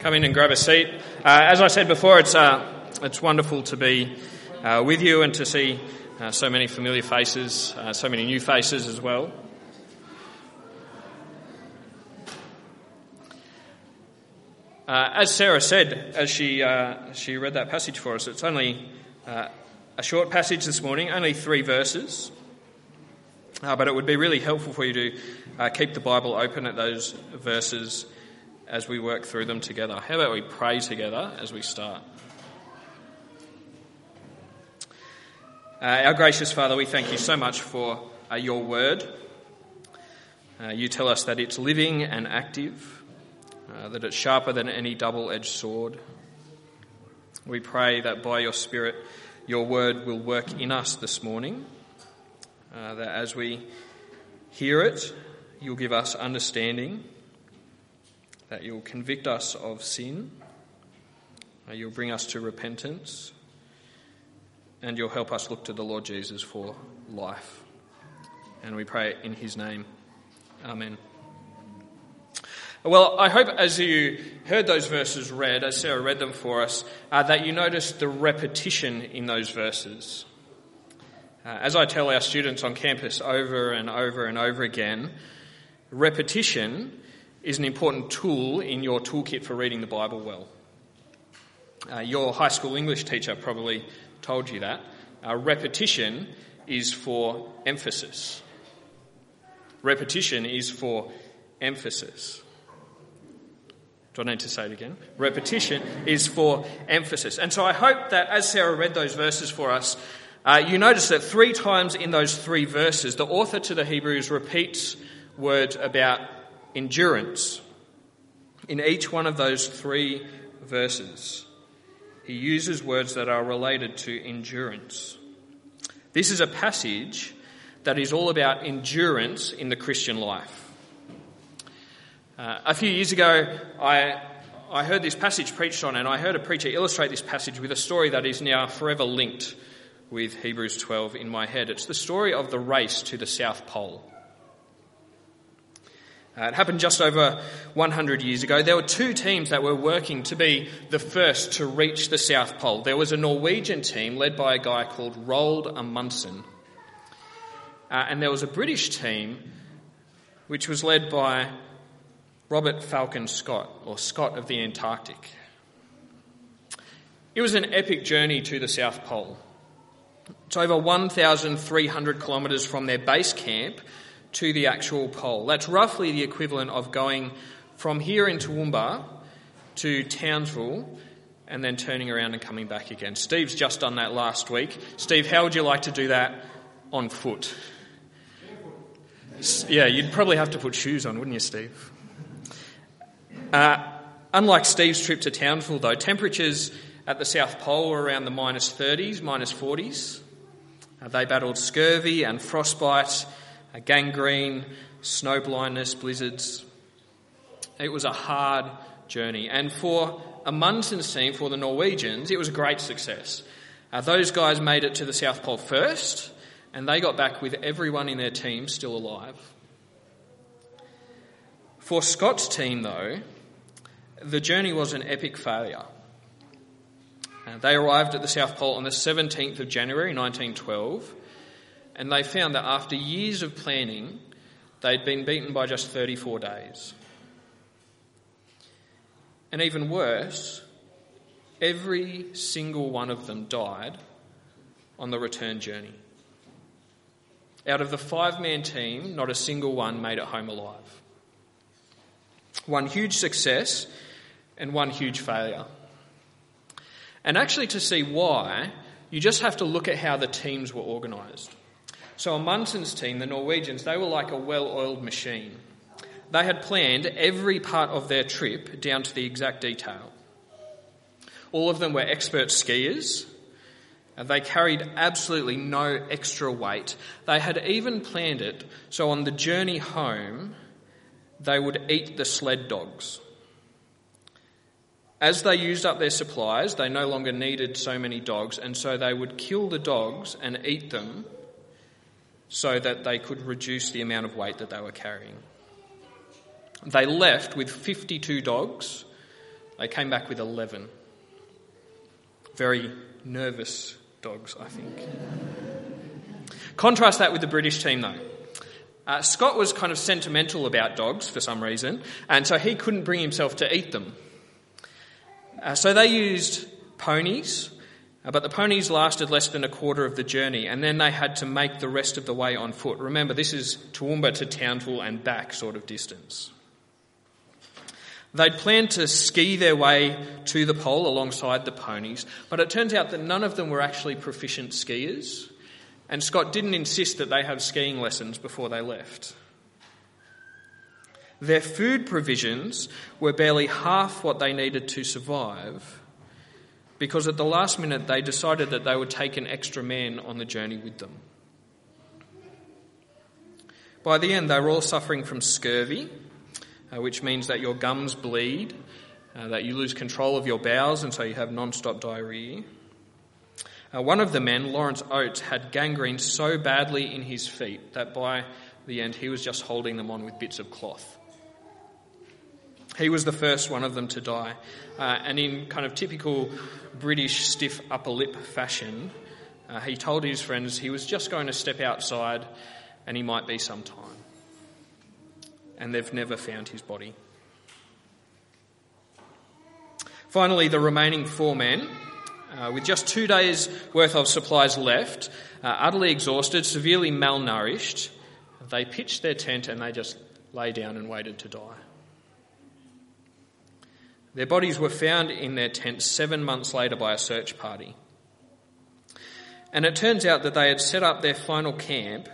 come in and grab a seat. Uh, as I said before, it's, uh, it's wonderful to be uh, with you and to see uh, so many familiar faces, uh, so many new faces as well. Uh, as Sarah said, as she, she read that passage for us, it's only a short passage this morning, only three verses. but it would be really helpful for you to keep the Bible open at those verses as we work through them together. How about we pray together as we start? Uh, our gracious Father, we thank you so much for uh, your word. Uh, you tell us that it's living and active, uh, that it's sharper than any double edged sword. We pray that by your Spirit, your word will work in us this morning, uh, that as we hear it, you'll give us understanding that you'll convict us of sin, you'll bring us to repentance, and you'll help us look to the Lord Jesus for life. And we pray in his name. Amen. Well, I hope as you heard those verses read, as Sarah read them for us, uh, that you noticed the repetition in those verses. Uh, as I tell our students on campus over and over and over again, repetition is an important tool in your toolkit for reading the Bible well. Uh, your high school English teacher probably told you that. Uh, repetition is for emphasis. Repetition is for emphasis. Do I need to say it again? Repetition is for emphasis. And so I hope that as Sarah read those verses for us, uh, you notice that three times in those three verses, the author to the Hebrews repeats words about endurance. In each one of those three verses, he uses words that are related to endurance. This is a passage that is all about endurance in the Christian life. Uh, a few years ago, I, I heard this passage preached on, and I heard a preacher illustrate this passage with a story that is now forever linked with Hebrews 12 in my head. It's the story of the race to the South Pole. Uh, it happened just over 100 years ago. There were two teams that were working to be the first to reach the South Pole. There was a Norwegian team led by a guy called Roald Amundsen. Uh, and there was a British team which was led by Robert Falcon Scott, or Scott of the Antarctic. It was an epic journey to the South Pole. It's over 1,300 kilometres from their base camp to the actual pole. That's roughly the equivalent of going from here in Toowoomba to Townsville and then turning around and coming back again. Steve's just done that last week. Steve, how would you like to do that on foot? Yeah, you'd probably have to put shoes on, wouldn't you, Steve? Uh, unlike Steve's trip to Townsville, though, temperatures at the South Pole were around the minus 30s, minus 40s. Uh, they battled scurvy and frostbite gangrene, snow blindness, blizzards. It was a hard journey. And for Amundsen's team, for the Norwegians, it was a great success. Uh, those guys made it to the South Pole first, and they got back with everyone in their team still alive. For Scott's team, though, the journey was an epic failure. Uh, they arrived at the South Pole on the 17th of January 1912 and they found that after years of planning, they'd been beaten by just 34 days. And even worse, every single one of them died on the return journey. Out of the five man team, not a single one made it home alive. One huge success and one huge failure. And actually, to see why, you just have to look at how the teams were organised. So Amundsen's team, the Norwegians, they were like a well oiled machine. They had planned every part of their trip down to the exact detail. All of them were expert skiers. They carried absolutely no extra weight. They had even planned it so on the journey home, they would eat the sled dogs. As they used up their supplies, they no longer needed so many dogs, and so they would kill the dogs and eat them so that they could reduce the amount of weight that they were carrying. They left with 52 dogs, They came back with 11. Very nervous dogs, I think. Contrast that with the British team, though. Uh, Scott was kind of sentimental about dogs for some reason, and so he couldn't bring himself to eat them. Uh, so they used ponies, Uh, but the ponies lasted less than a quarter of the journey, and then they had to make the rest of the way on foot. Remember, this is Toowoomba to Townsville and back sort of distance. They'd planned to ski their way to the pole alongside the ponies, but it turns out that none of them were actually proficient skiers, and Scott didn't insist that they have skiing lessons before they left. Their food provisions were barely half what they needed to survive because at the last minute they decided that they would take an extra man on the journey with them. By the end, they were all suffering from scurvy, uh, which means that your gums bleed, uh, that you lose control of your bowels, and so you have non stop diarrhea. Uh, one of the men, Lawrence Oates, had gangrene so badly in his feet that by the end he was just holding them on with bits of cloth. He was the first one of them to die. Uh, and in kind of typical British stiff upper lip fashion, uh, he told his friends he was just going to step outside and he might be some time. And they've never found his body. Finally, the remaining four men, uh, with just two days' worth of supplies left, uh, utterly exhausted, severely malnourished, they pitched their tent and they just lay down and waited to die. Their bodies were found in their tents seven months later by a search party. And it turns out that they had set up their final camp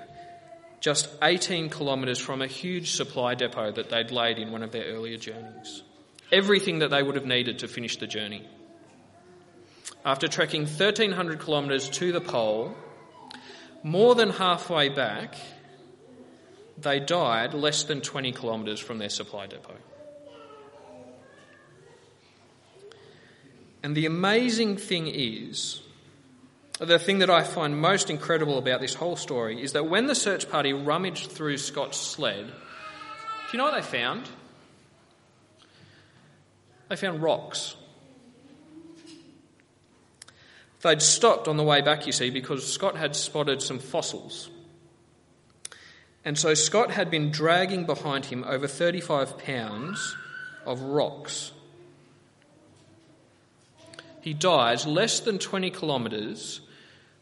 just 18 kilometres from a huge supply depot that they'd laid in one of their earlier journeys. Everything that they would have needed to finish the journey. After trekking 1,300 kilometres to the pole, more than halfway back, they died less than 20 kilometres from their supply depot. And the amazing thing is, the thing that I find most incredible about this whole story is that when the search party rummaged through Scott's sled, do you know what they found? They found rocks. They'd stopped on the way back, you see, because Scott had spotted some fossils. And so Scott had been dragging behind him over 35 pounds of rocks he died less than 20 kilometres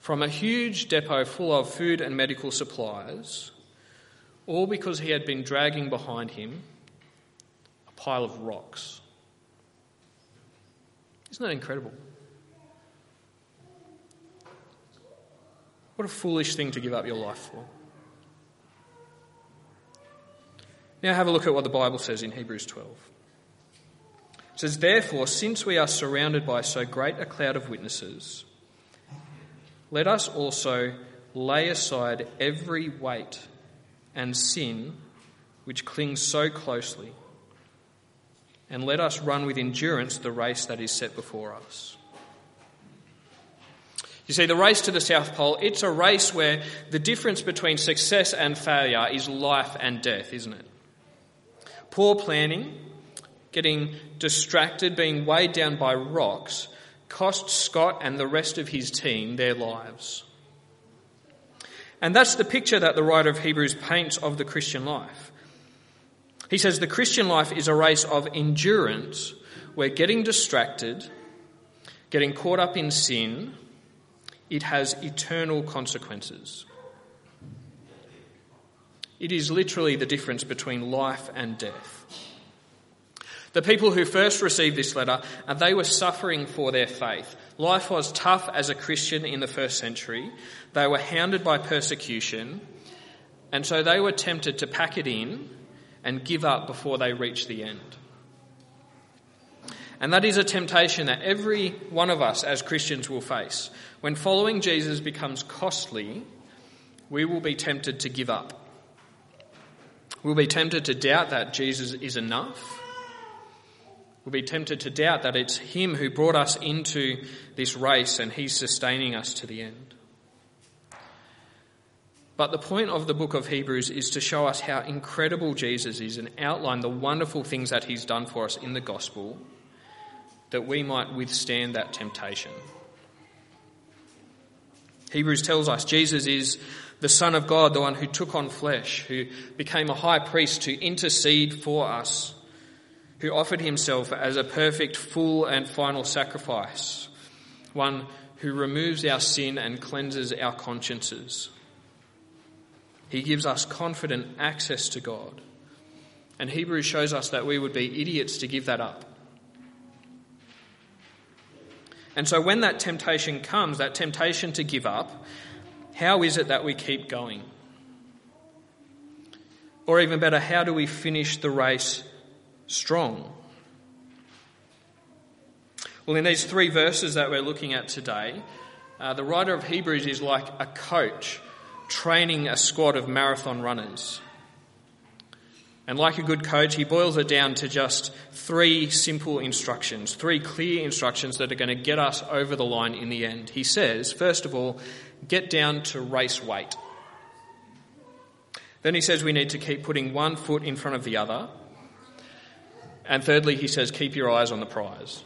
from a huge depot full of food and medical supplies, all because he had been dragging behind him a pile of rocks. Isn't that incredible? What a foolish thing to give up your life for. Now have a look at what the Bible says in Hebrews 12. It says, Therefore, since we are surrounded by so great a cloud of witnesses, let us also lay aside every weight and sin which clings so closely, and let us run with endurance the race that is set before us. You see, the race to the South Pole, it's a race where the difference between success and failure is life and death, isn't it? Poor planning, getting distracted, being weighed down by rocks, cost Scott and the rest of his team their lives. And that's the picture that the writer of Hebrews paints of the Christian life. He says the Christian life is a race of endurance where getting distracted, getting caught up in sin, it has eternal consequences. It is literally the difference between life and death. The people who first received this letter, uh, they were suffering for their faith. Life was tough as a Christian in the first century. They were hounded by persecution, and so they were tempted to pack it in and give up before they reached the end. And that is a temptation that every one of us as Christians will face. When following Jesus becomes costly, we will be tempted to give up. We'll be tempted to doubt that Jesus is enough We'll be tempted to doubt that it's Him who brought us into this race and He's sustaining us to the end. But the point of the book of Hebrews is to show us how incredible Jesus is and outline the wonderful things that He's done for us in the gospel, that we might withstand that temptation. Hebrews tells us Jesus is the Son of God, the one who took on flesh, who became a high priest to intercede for us, who offered himself as a perfect, full, and final sacrifice, one who removes our sin and cleanses our consciences. He gives us confident access to God. And Hebrews shows us that we would be idiots to give that up. And so when that temptation comes, that temptation to give up, how is it that we keep going? Or even better, how do we finish the race strong? Well, in these three verses that we're looking at today, uh, the writer of Hebrews is like a coach training a squad of marathon runners. And like a good coach, he boils it down to just three simple instructions, three clear instructions that are going to get us over the line in the end. He says, first of all, get down to race weight. Then he says we need to keep putting one foot in front of the other. And thirdly, he says, keep your eyes on the prize.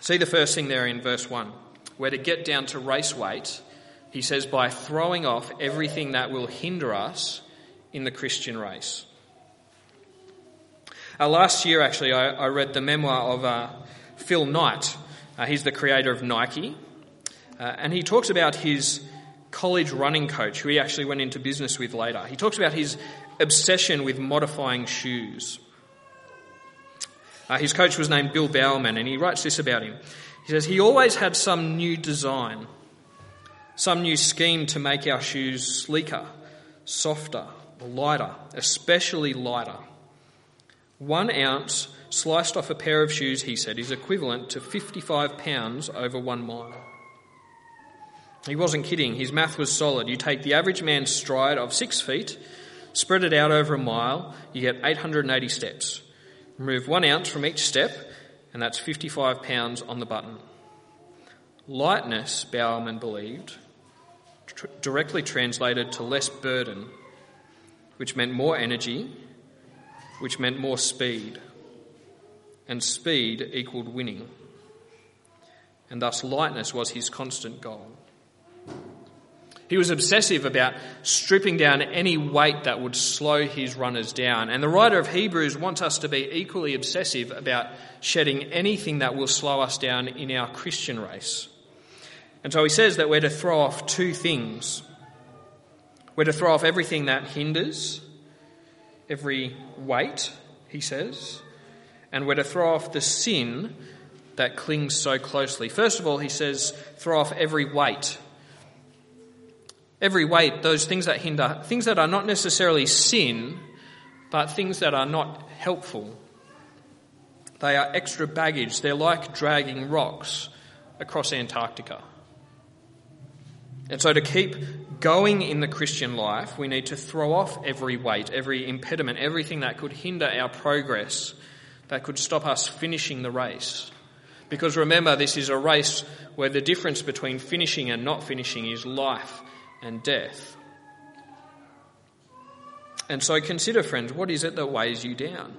See the first thing there in verse 1, where to get down to race weight, he says, by throwing off everything that will hinder us in the Christian race. Uh, last year, actually, I, I, read the memoir of uh, Phil Knight. Uh, he's the creator of Nike. Uh, and he talks about his college running coach, who he actually went into business with later. He talks about his obsession with modifying shoes. Uh, his coach was named Bill Bowerman, and he writes this about him. He says, He always had some new design, some new scheme to make our shoes sleeker, softer, lighter, especially lighter. One ounce sliced off a pair of shoes, he said, is equivalent to 55 pounds over one mile. He wasn't kidding, his math was solid. You take the average man's stride of six feet, spread it out over a mile, you get 880 steps. Remove one ounce from each step, and that's 55 pounds on the button. Lightness, Bowerman believed, tr- directly translated to less burden which meant more energy, which meant more speed. And speed equaled winning. And thus, lightness was his constant goal. He was obsessive about stripping down any weight that would slow his runners down. And the writer of Hebrews wants us to be equally obsessive about shedding anything that will slow us down in our Christian race. And so he says that we're to throw off two things we're to throw off everything that hinders, every weight, he says, and we're to throw off the sin that clings so closely. First of all, he says, throw off every weight. Every weight, those things that hinder, things that are not necessarily sin, but things that are not helpful. They are extra baggage. They're like dragging rocks across Antarctica. And so, to keep going in the Christian life, we need to throw off every weight, every impediment, everything that could hinder our progress, that could stop us finishing the race. Because remember, this is a race where the difference between finishing and not finishing is life and death. And so, consider, friends, what is it that weighs you down?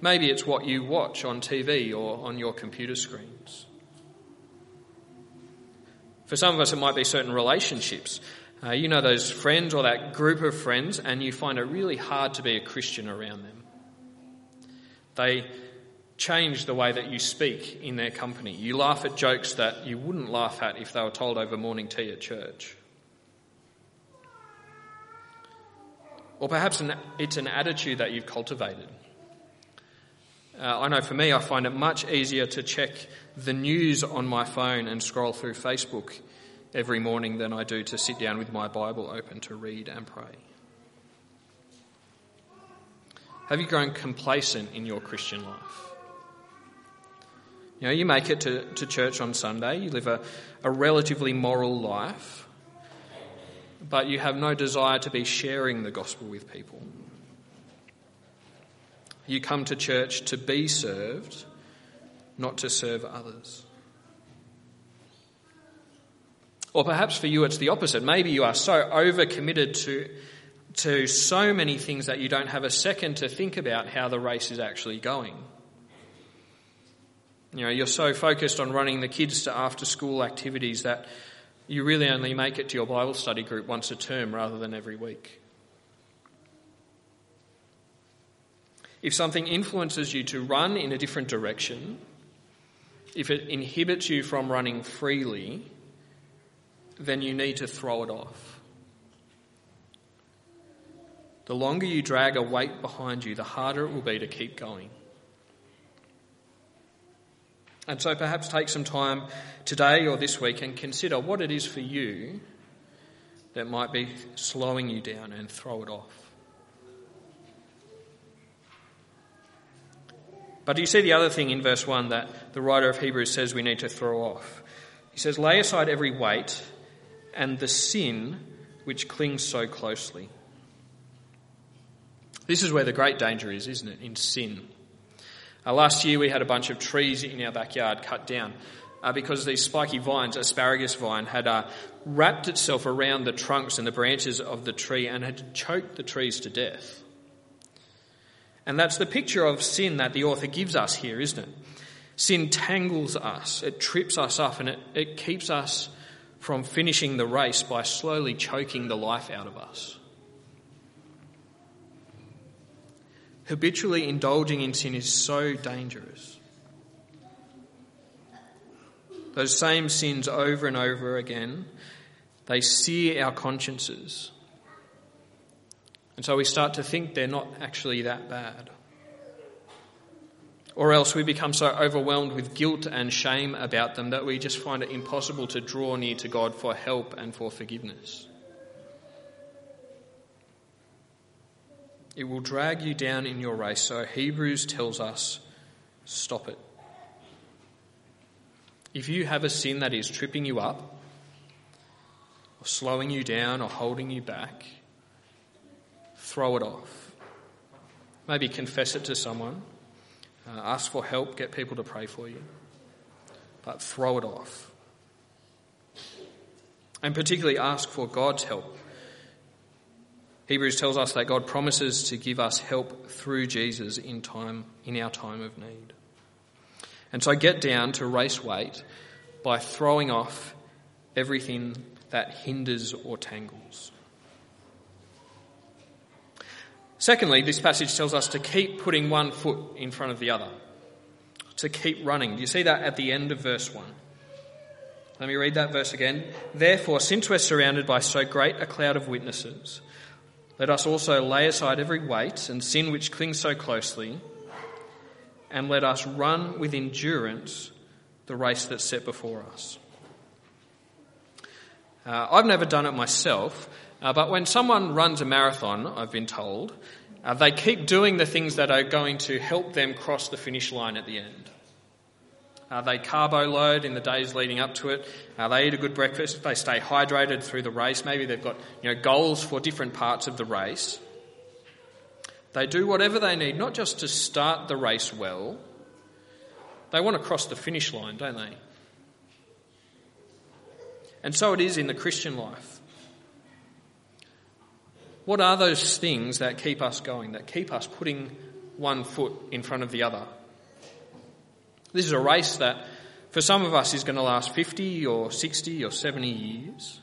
Maybe it's what you watch on TV or on your computer screens. For some of us, it might be certain relationships. Uh, you know those friends or that group of friends, and you find it really hard to be a Christian around them. They change the way that you speak in their company. You laugh at jokes that you wouldn't laugh at if they were told over morning tea at church. Or perhaps it's an attitude that you've cultivated. Uh, I know for me, I find it much easier to check the news on my phone and scroll through Facebook every morning than I do to sit down with my Bible open to read and pray. Have you grown complacent in your Christian life? You know, you make it to, to church on Sunday, you live a, a relatively moral life, but you have no desire to be sharing the gospel with people. You come to church to be served, not to serve others. Or perhaps for you it's the opposite. Maybe you are so overcommitted to to so many things that you don't have a second to think about how the race is actually going. You know, you're so focused on running the kids to after school activities that you really only make it to your Bible study group once a term rather than every week. If something influences you to run in a different direction, if it inhibits you from running freely, then you need to throw it off. The longer you drag a weight behind you, the harder it will be to keep going. And so perhaps take some time today or this week and consider what it is for you that might be slowing you down and throw it off. But do you see the other thing in verse 1 that the writer of Hebrews says we need to throw off? He says, Lay aside every weight and the sin which clings so closely. This is where the great danger is, isn't it? In sin. Uh, last year we had a bunch of trees in our backyard cut down uh, because these spiky vines, asparagus vine, had uh, wrapped itself around the trunks and the branches of the tree and had choked the trees to death. And that's the picture of sin that the author gives us here, isn't it? Sin tangles us, it trips us up, and it, it keeps us from finishing the race by slowly choking the life out of us. Habitually indulging in sin is so dangerous. Those same sins over and over again, they sear our consciences. And so we start to think they're not actually that bad. Or else we become so overwhelmed with guilt and shame about them that we just find it impossible to draw near to God for help and for forgiveness. It will drag you down in your race. So Hebrews tells us stop it. If you have a sin that is tripping you up, or slowing you down, or holding you back, throw it off. Maybe confess it to someone, uh, ask for help, get people to pray for you, but throw it off. And particularly ask for God's help Hebrews tells us that God promises to give us help through Jesus in time in our time of need. And so get down to race weight by throwing off everything that hinders or tangles. Secondly, this passage tells us to keep putting one foot in front of the other, to keep running. Do you see that at the end of verse 1? Let me read that verse again. Therefore, since we're surrounded by so great a cloud of witnesses, let us also lay aside every weight and sin which clings so closely, and let us run with endurance the race that's set before us. Uh, I've never done it myself, uh, but when someone runs a marathon, I've been told, uh, they keep doing the things that are going to help them cross the finish line at the end. Uh, they carbo load in the days leading up to it. Uh, they eat a good breakfast. They stay hydrated through the race. Maybe they've got you know, goals for different parts of the race. They do whatever they need, not just to start the race well. They want to cross the finish line, don't they? And so it is in the Christian life. What are those things that keep us going, that keep us putting one foot in front of the other? This is a race that, for some of us, is going to last 50 or 60 or 70 years.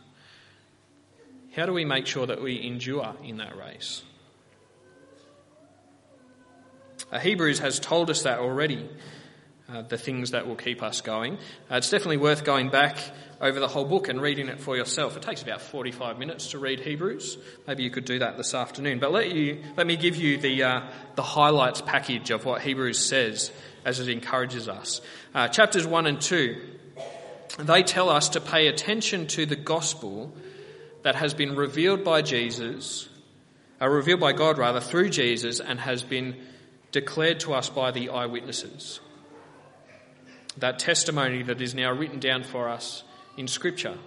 How do we make sure that we endure in that race? Uh, Hebrews has told us that already, uh, the things that will keep us going. Uh, it's definitely worth going back over the whole book and reading it for yourself. It takes about 45 minutes to read Hebrews. Maybe you could do that this afternoon. But let, you, let me give you the, uh, the highlights package of what Hebrews says as it encourages us. Uh, chapters 1 and 2, they tell us to pay attention to the gospel that has been revealed by Jesus, uh, revealed by God rather, through Jesus and has been declared to us by the eyewitnesses. That testimony that is now written down for us in Scripture.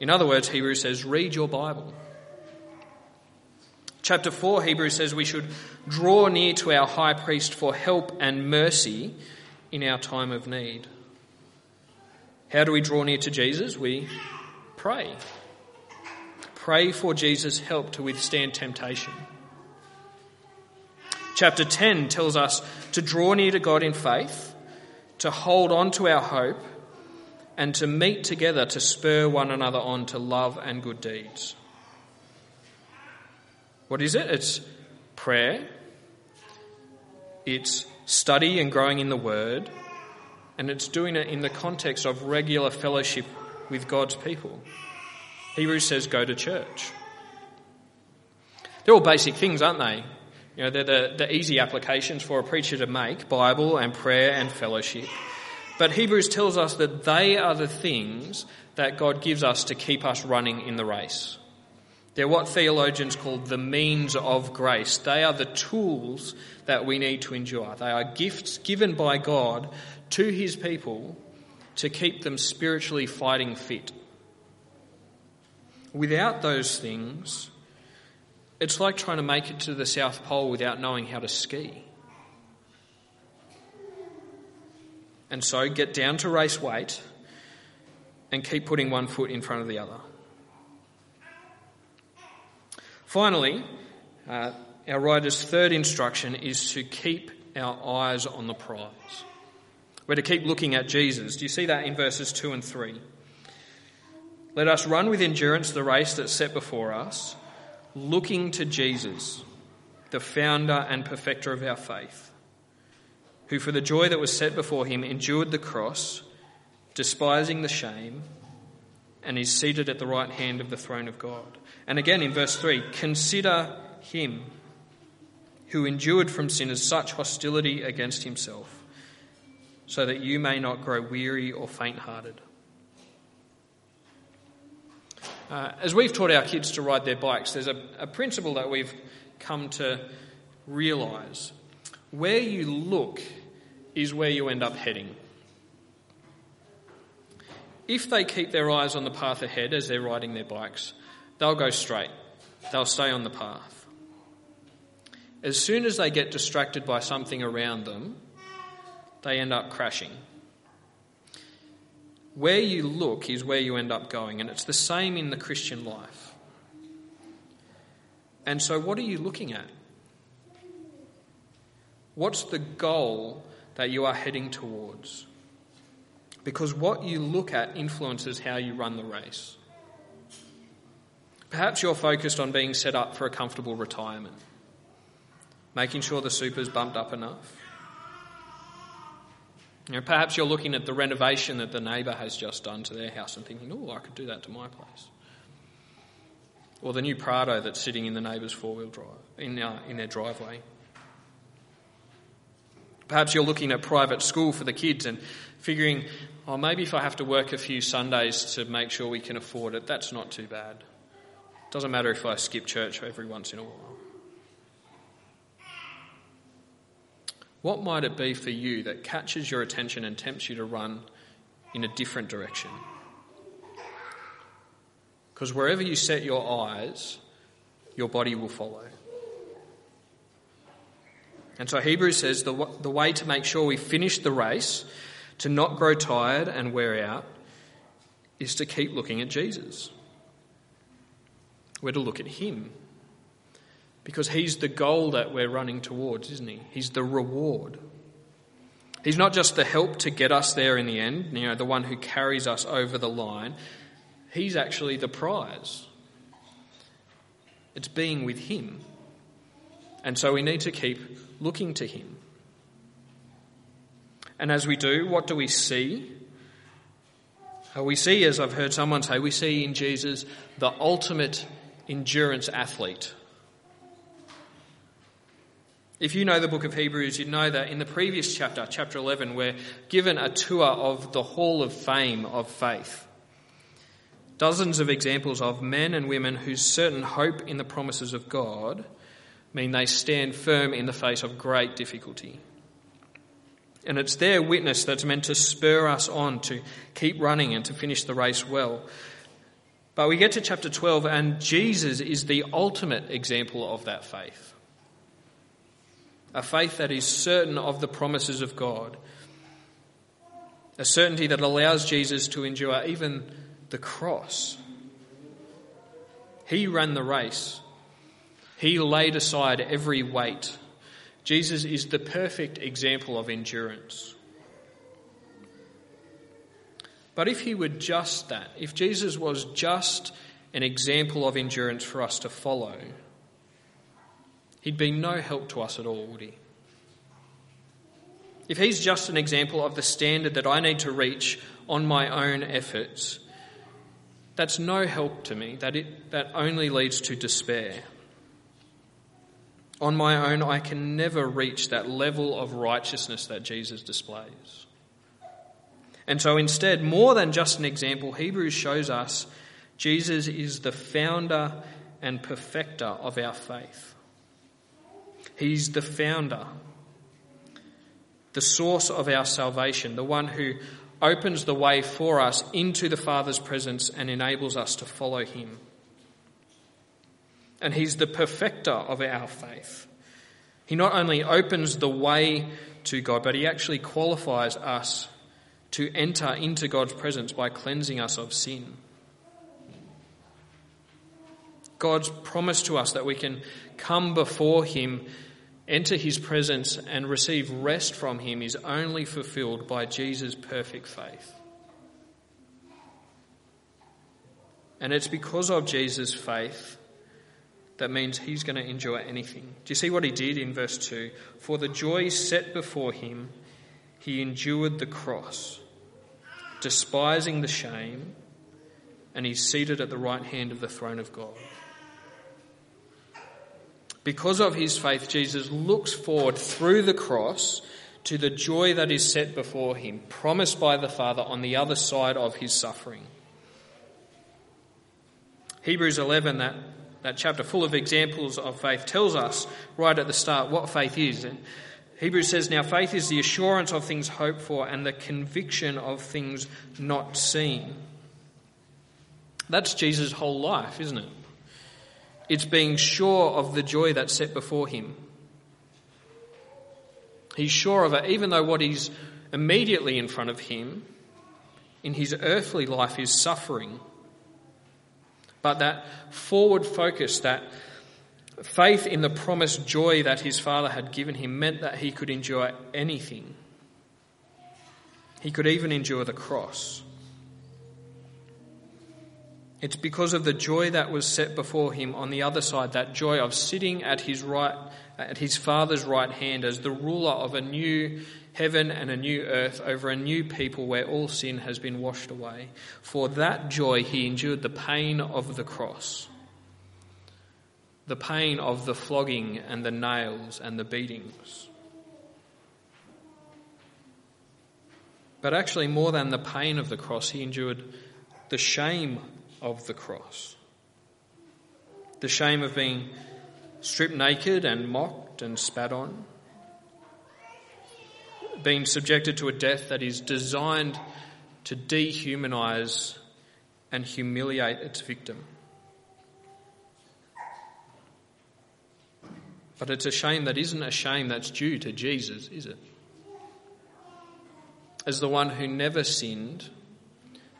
In other words, Hebrews says, read your Bible. Chapter 4, Hebrews says we should draw near to our high priest for help and mercy in our time of need. How do we draw near to Jesus? We pray. pray for Jesus' help to withstand temptation. Chapter 10 tells us to draw near to God in faith, to hold on to our hope, and to meet together to spur one another on to love and good deeds. What is it? It's prayer, it's study and growing in the Word, and it's doing it in the context of regular fellowship with God's people. Hebrews says, go to church. They're all basic things, aren't they? You know, they're the, the easy applications for a preacher to make Bible and prayer and fellowship. But Hebrews tells us that they are the things that God gives us to keep us running in the race. They're what theologians call the means of grace. They are the tools that we need to endure. They are gifts given by God to his people to keep them spiritually fighting fit. Without those things, it's like trying to make it to the South Pole without knowing how to ski. And so get down to race weight and keep putting one foot in front of the other. Finally, uh, our rider's third instruction is to keep our eyes on the prize. We're to keep looking at Jesus. Do you see that in verses 2 and 3? Let us run with endurance the race that's set before us looking to Jesus, the founder and perfecter of our faith, who for the joy that was set before him endured the cross, despising the shame, and is seated at the right hand of the throne of God. And again in verse 3 consider him who endured from sinners such hostility against himself, so that you may not grow weary or faint hearted. Uh, as we've taught our kids to ride their bikes, there's a, a principle that we've come to realise. Where you look is where you end up heading. If they keep their eyes on the path ahead as they're riding their bikes, they'll go straight. They'll stay on the path. As soon as they get distracted by something around them, they end up crashing. Where you look is where you end up going, and it's the same in the Christian life. And so, what are you looking at? What's the goal that you are heading towards? Because what you look at influences how you run the race. Perhaps you're focused on being set up for a comfortable retirement, making sure the super's bumped up enough you know, perhaps you're looking at the renovation that the neighbour has just done to their house and thinking, oh, I could do that to my place. Or the new Prado that's sitting in the neighbour's four wheel drive, in, uh, in their driveway. Perhaps you're looking at private school for the kids and figuring, oh, maybe if I have to work a few Sundays to make sure we can afford it, that's not too bad. Doesn't matter if I skip church every once in a while. What might it be for you that catches your attention and tempts you to run in a different direction? Because wherever you set your eyes, your body will follow. And so Hebrews says the, the way to make sure we finish the race, to not grow tired and wear out, is to keep looking at Jesus. We're to look at Him because he's the goal that we're running towards, isn't he? He's the reward. He's not just the help to get us there in the end, you know, the one who carries us over the line. He's actually the prize. It's being with him. And so we need to keep looking to him. And as we do, what do we see? We see, as I've heard someone say, we see in Jesus the ultimate endurance athlete. If you know the book of Hebrews, you'd know that in the previous chapter, chapter 11, we're given a tour of the Hall of Fame of faith. Dozens of examples of men and women whose certain hope in the promises of God mean they stand firm in the face of great difficulty. And it's their witness that's meant to spur us on to keep running and to finish the race well. But we get to chapter 12, and Jesus is the ultimate example of that faith a faith that is certain of the promises of God, a certainty that allows Jesus to endure even the cross. He ran the race. He laid aside every weight. Jesus is the perfect example of endurance. But if he were just that, if Jesus was just an example of endurance for us to follow, he'd be no help to us at all, would he? If he's just an example of the standard that I need to reach on my own efforts, that's no help to me. That, it, that only leads to despair. On my own, I can never reach that level of righteousness that Jesus displays. And so instead, more than just an example, Hebrews shows us Jesus is the founder and perfecter of our faith. He's the founder, the source of our salvation, the one who opens the way for us into the Father's presence and enables us to follow him. And he's the perfecter of our faith. He not only opens the way to God, but he actually qualifies us to enter into God's presence by cleansing us of sin. God's promise to us that we can come before Him, enter His presence, and receive rest from Him is only fulfilled by Jesus' perfect faith. And it's because of Jesus' faith that means he's going to endure anything. Do you see what he did in verse 2? For the joy set before him, he endured the cross, despising the shame, and he's seated at the right hand of the throne of God. Because of his faith, Jesus looks forward through the cross to the joy that is set before him, promised by the Father on the other side of his suffering. Hebrews 11, that, that chapter full of examples of faith, tells us right at the start what faith is. And Hebrews says, Now faith is the assurance of things hoped for and the conviction of things not seen. That's Jesus' whole life, isn't it? It's being sure of the joy that's set before him. He's sure of it, even though what is immediately in front of him in his earthly life is suffering. But that forward focus, that faith in the promised joy that his father had given him, meant that he could endure anything. He could even endure the cross. It's because of the joy that was set before him on the other side, that joy of sitting at his right, at his father's right hand as the ruler of a new heaven and a new earth over a new people where all sin has been washed away. For that joy he endured the pain of the cross, the pain of the flogging and the nails and the beatings. But actually, more than the pain of the cross, he endured the shame of the cross. The shame of being stripped naked and mocked and spat on. Being subjected to a death that is designed to dehumanize and humiliate its victim. But it's a shame that isn't a shame that's due to Jesus, is it? As the one who never sinned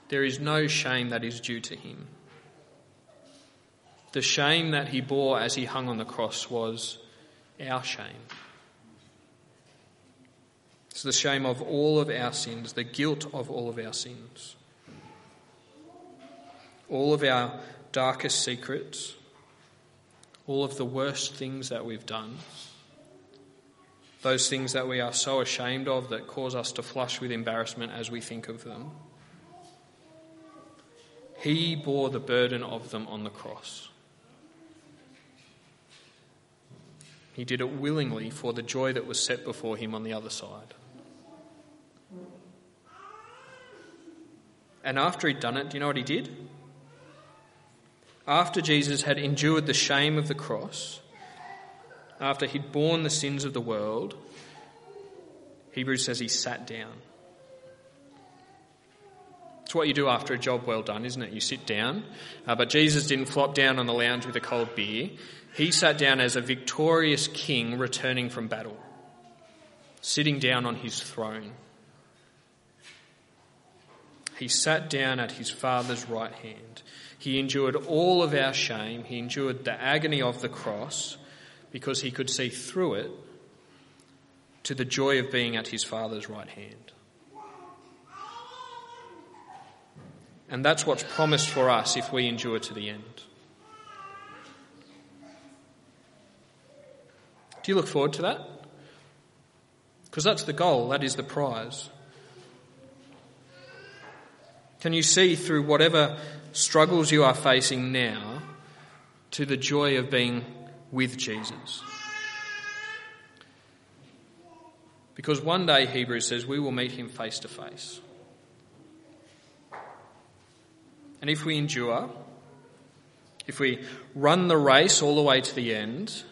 there is no shame that is due to him. The shame that he bore as he hung on the cross was our shame. It's the shame of all of our sins, the guilt of all of our sins. All of our darkest secrets, all of the worst things that we've done, those things that we are so ashamed of that cause us to flush with embarrassment as we think of them. He bore the burden of them on the cross. He did it willingly for the joy that was set before him on the other side. And after he'd done it, do you know what he did? After Jesus had endured the shame of the cross, after he'd borne the sins of the world, Hebrews says he sat down. It's what you do after a job well done, isn't it? You sit down. Uh, but Jesus didn't flop down on the lounge with a cold beer. He sat down as a victorious king returning from battle, sitting down on his throne. he sat down at his Father's right hand. He endured all of our shame. He endured the agony of the cross because he could see through it to the joy of being at his Father's right hand. And that's what's promised for us if we endure to the end. Do you look forward to that? Because that's the goal, that is the prize. Can you see through whatever struggles you are facing now to the joy of being with Jesus? Because one day, Hebrews says, we will meet him face to face. And if we endure, if we run the race all the way to the end,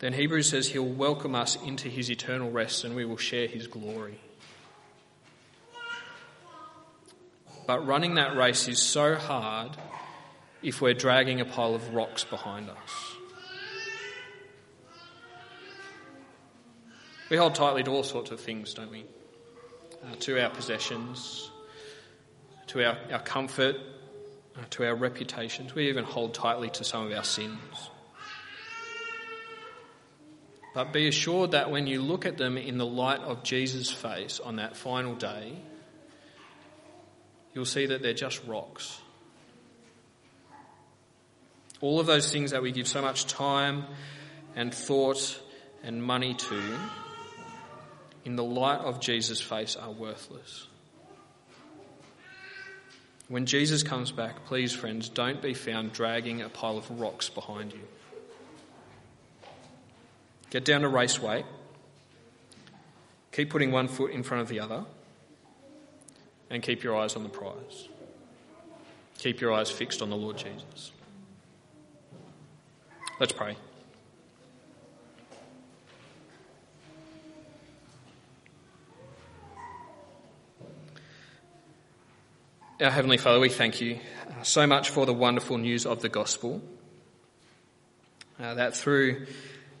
then Hebrews says he'll welcome us into his eternal rest and we will share his glory. But running that race is so hard if we're dragging a pile of rocks behind us. We hold tightly to all sorts of things, don't we? Uh, to our possessions, to our, our comfort, uh, to our reputations. We even hold tightly to some of our sins. But be assured that when you look at them in the light of Jesus' face on that final day, you'll see that they're just rocks. All of those things that we give so much time and thought and money to, in the light of Jesus' face, are worthless. When Jesus comes back, please, friends, don't be found dragging a pile of rocks behind you. Get down to raceway. Keep putting one foot in front of the other. And keep your eyes on the prize. Keep your eyes fixed on the Lord Jesus. Let's pray. Our Heavenly Father, we thank you uh, so much for the wonderful news of the gospel. Uh, that through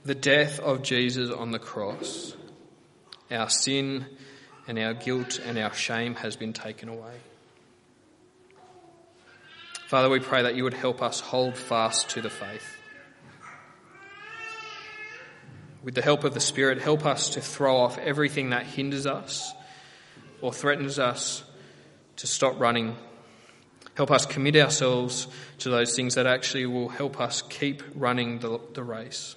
the death of Jesus on the cross, our sin and our guilt and our shame has been taken away. Father, we pray that you would help us hold fast to the faith. With the help of the Spirit, help us to throw off everything that hinders us or threatens us to stop running. Help us commit ourselves to those things that actually will help us keep running the, the race,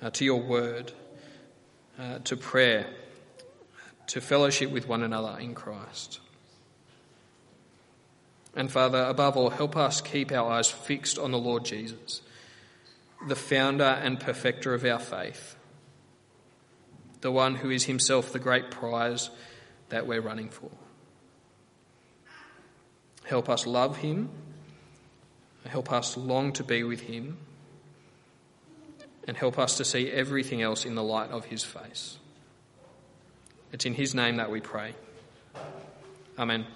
uh, to your word, uh, to prayer, to fellowship with one another in Christ. And Father, above all, help us keep our eyes fixed on the Lord Jesus, the founder and perfecter of our faith, the one who is himself the great prize that we're running for. Help us love him. Help us long to be with him. And help us to see everything else in the light of his face. It's in his name that we pray. Amen.